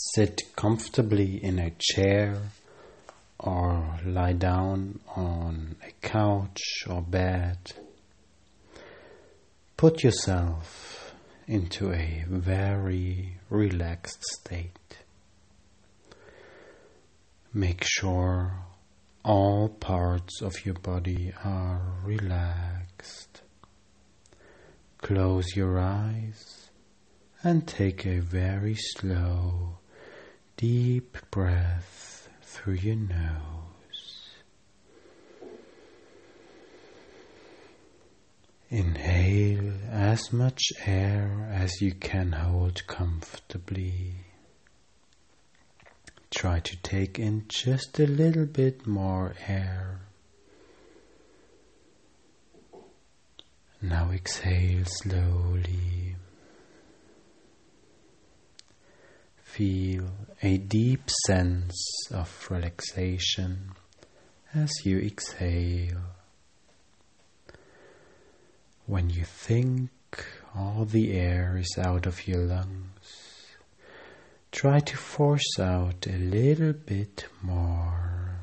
Sit comfortably in a chair or lie down on a couch or bed. Put yourself into a very relaxed state. Make sure all parts of your body are relaxed. Close your eyes and take a very slow deep breath through your nose. Inhale as much air as you can hold comfortably. Try to take in just a little bit more air. Now exhale slowly. feel a deep sense of relaxation as you exhale. When you think all the air is out of your lungs, try to force out a little bit more.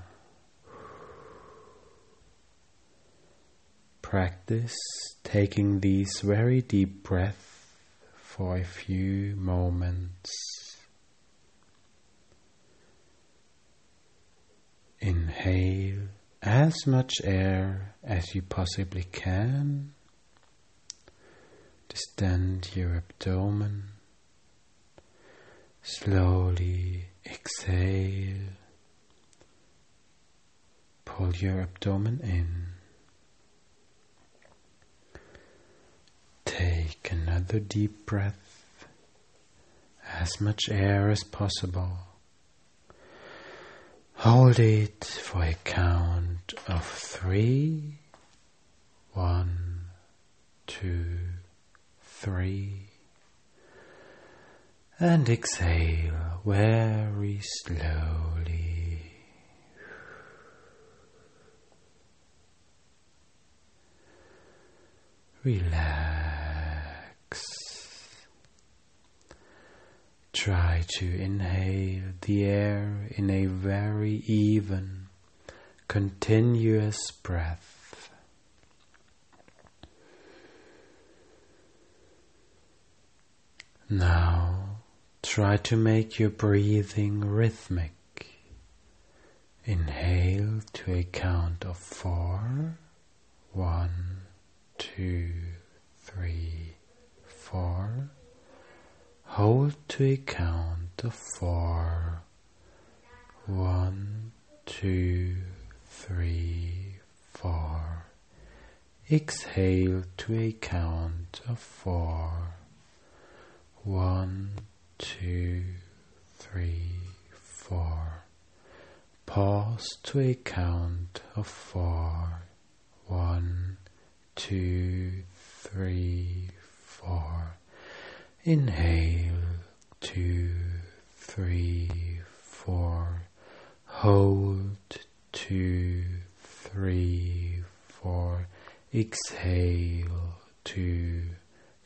Practice taking these very deep breaths for a few moments. Inhale as much air as you possibly can. Distend your abdomen. Slowly exhale. Pull your abdomen in. Take another deep breath, as much air as possible. Hold it for a count of three. One, two, three. And exhale very slowly. Relax. Try to inhale the air in a very even, continuous breath. Now try to make your breathing rhythmic. Inhale to a count of four. One, two, three, four. Hold to a count of four. One, two, three, four. Exhale to a count of four. One, two, three, four. Pause to a count of four. One, two, three, four. Inhale, two, three, four. Hold, two, three, four. Exhale, two,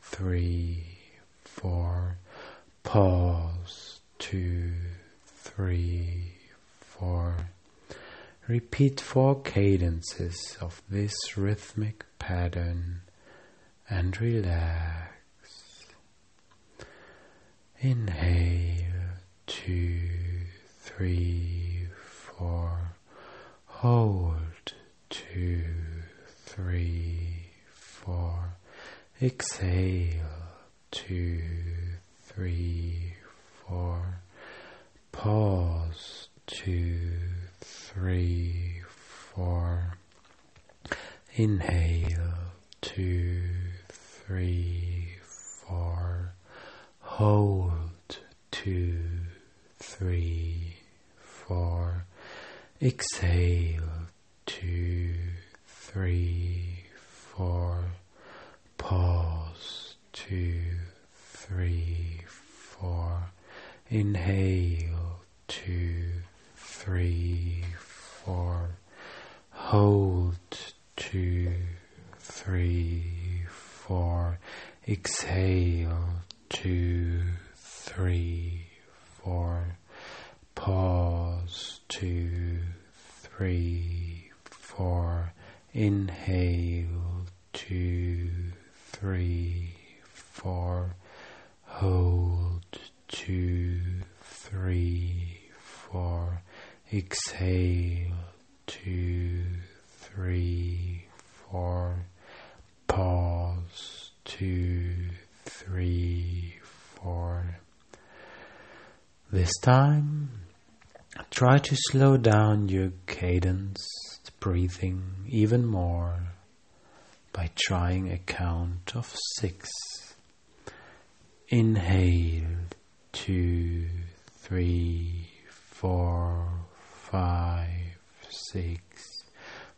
three, four. Pause, two, three, four. Repeat four cadences of this rhythmic pattern and relax. Inhale, two, three, four. Hold, two, three, four. Exhale, two, three, four. Pause, two, three, four. Inhale, two, three, four. Hold two, three, four. Exhale two, three, four. Pause two, three, four. Inhale two, three, four. Hold two, three, four. Exhale two, three, four. Pause, two, three, four. Inhale, two, three, four. Hold, two, three, four. Exhale, two, three, four. Pause, two, three, four. This time, try to slow down your cadenced breathing even more by trying a count of six. Inhale, two, three, four, five, six.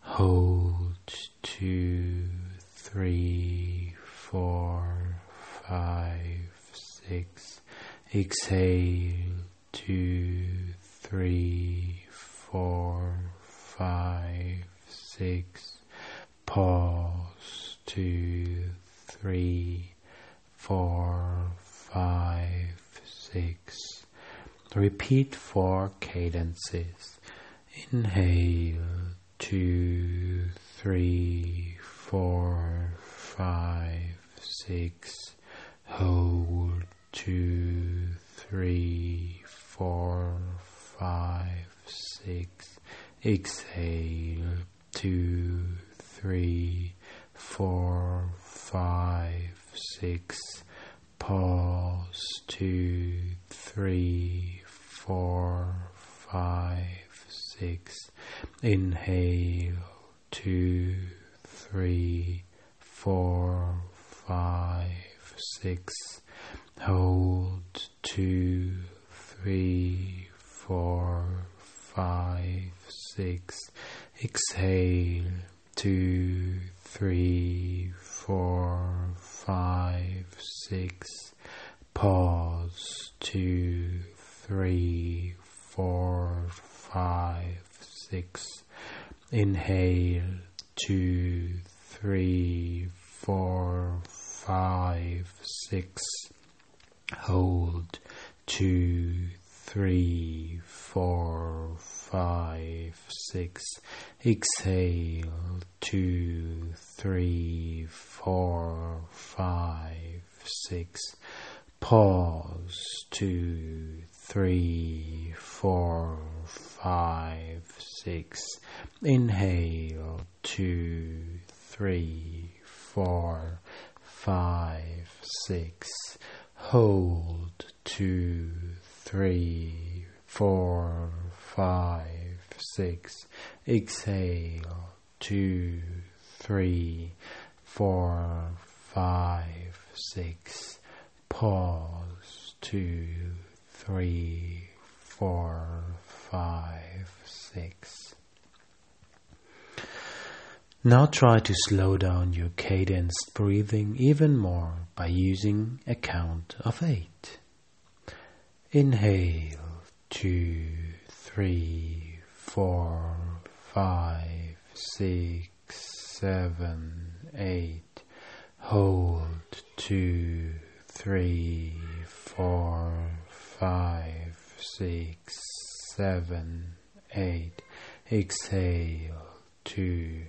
Hold, two, three, four, five, six. Exhale, two, three, four, five, six. Pause, two, three, four, five, six. Repeat four cadences. Inhale, two, three, four, five, six. Hold, two, three, four, five, six. Exhale, two, three, four, five, six. Pause, two, three, four, five, six. Inhale, two, three, four, five, six. Hold, two, three, four, five, six. Exhale, two, three, four, five, six. Pause, two, three, four, five, six. Inhale, two, three, four, five, six. Hold, two, three, four, five, six. Exhale, two, three, four, five, six. Pause, two, three, four, five, six. Inhale, two, three, four, five, six. Hold, two, three, four, five, six. Exhale, two, three, four, five, six. Pause, two, three, four, five, six. Now try to slow down your cadenced breathing even more by using a count of eight. Inhale, two, three, four, five, six, seven, eight. Hold, two, three, four, five, six, seven, eight. Exhale, two,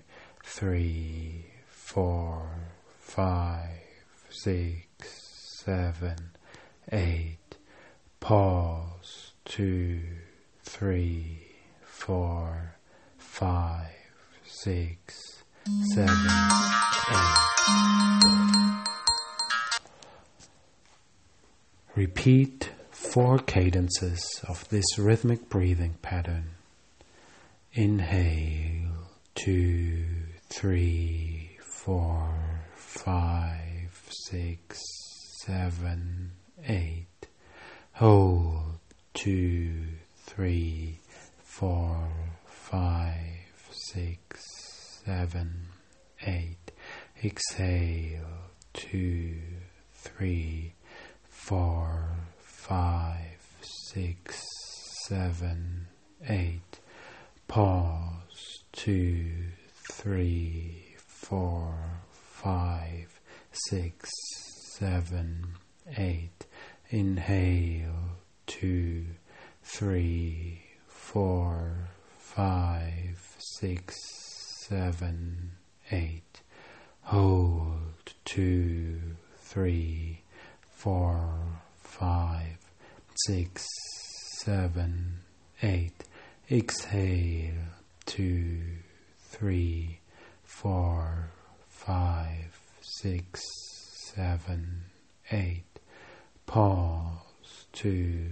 three, four, five, six, seven, eight. Pause, two, three, four, five, six, seven, eight. Repeat four cadences of this rhythmic breathing pattern. Inhale, two, three, four, five, six, seven, eight. Hold, two, three, four, five, six, seven, eight. Exhale, two, three, four, five, six, seven, eight. Pause, two, three, four, five, six, seven, eight. Inhale, two, three, four, five, six, seven, eight. Hold two, three, four, five, six, seven, eight. Exhale two, three, four, five, six, seven, eight. Pause two,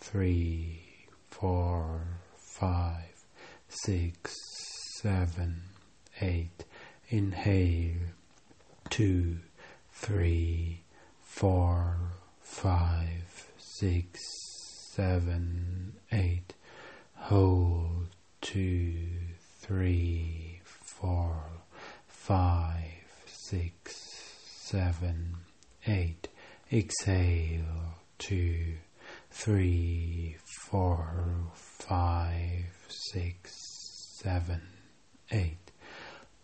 three, four, five, six, seven, eight. Inhale two, three, four, five, six, seven, eight. Hold two, three, four, five, six, seven, eight. Exhale two, three, four, five, six, seven, eight.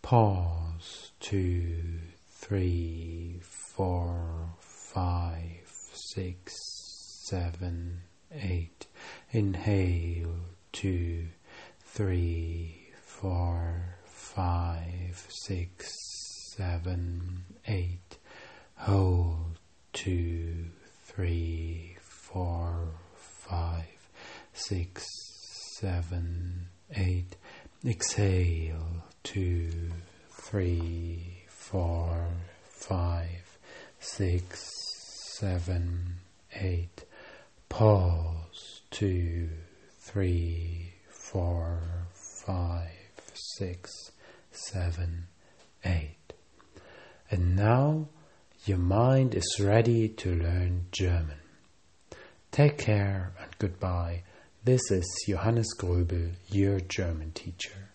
Pause two, three, four, five, six, seven, eight. Inhale two, three, four, five, six, seven, eight. Hold two, three, four, five, six, seven, eight. Exhale two, three, four, five, six, seven, eight. Pause two, three, four, five, six, seven, eight. And now your mind is ready to learn German. Take care and goodbye. This is Johannes Gröbel, your German teacher.